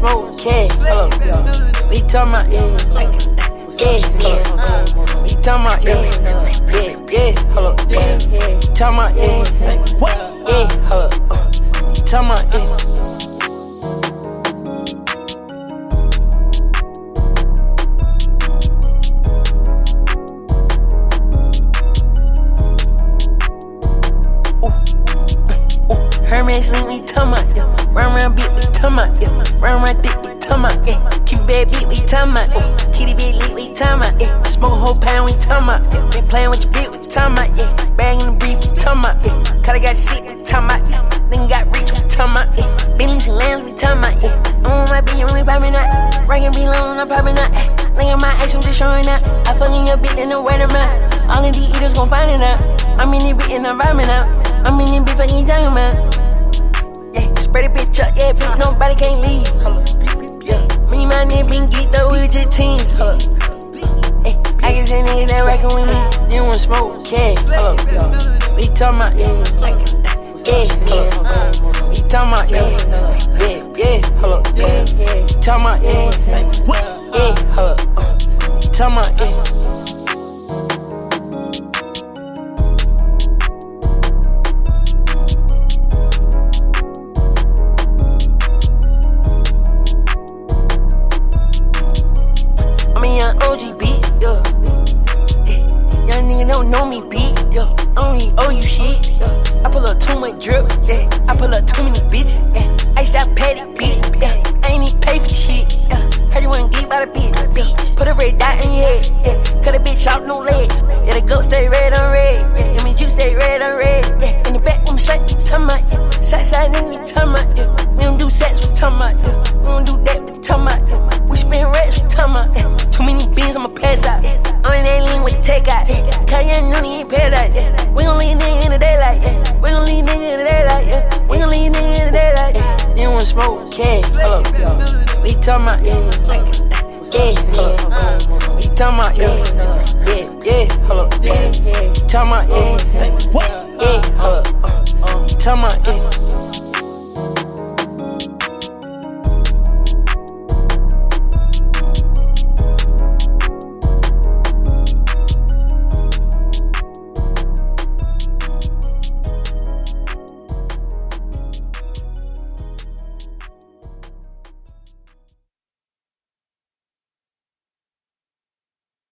hold up. We talking about, yeah, yeah, yeah. We talking about, yeah, yeah, yeah, hold up. Yeah, talking about, yeah, what? Yeah. We talking about, yeah. Hermes link, we tama, yeah. Round round beat, we tama, yeah. Round round dick, we tama, yeah. Keep bad beat, we tama, yeah. Kitty big leak, we tama, yeah. Smoke a whole pound, we tama, yeah. Been playing with your beat, we tama, yeah. Bang in the brief, we tama, yeah. Cause I got shit, we tama, yeah. Nigga got rich, we tama, yeah. Billions and lands, we tama, yeah. I'm on my beat, only popping out. Ranking be long, I'm popping out. Nigga, my ass, I'm just showing out. I fucking your bitch, and no word of mouth. All of these eaters gon' find it out. I'm in the beat, and I'm vibing out. I'm in the beat, fucking talking about. Yeah, a bitch up, yeah, bitch, nobody can't leave. Yeah, me my nigga been geeked up, we just teams. Hey, I can see niggas that rockin' with me. You wanna smoke? Yeah, up. We talking about, yeah, yeah, yeah. We talking about, yeah, yeah, yeah, hold up. Yeah, talking about, yeah, yeah, don't know me beat, yeah. I don't even owe you shit, yeah. I pull up too much drip, yeah. I pull up too many bitches, yeah. I stop petty beat, yeah. I ain't even pay for shit, yeah. Heard you wasn't geek by the bitch, bitch. Put a red dot in your head, yeah. Cut a bitch off, no legs. Yeah, the goat stay red on red, yeah. And me juice stay red on red, yeah. In the back, I'm shut, you about, yeah. Side side nigga, we talking about, yeah. Talking about, yeah. Yeah. We talking about, yeah. Yeah, yeah. Yeah. Talking about, yeah. Yeah, hold up. Talking about, yeah.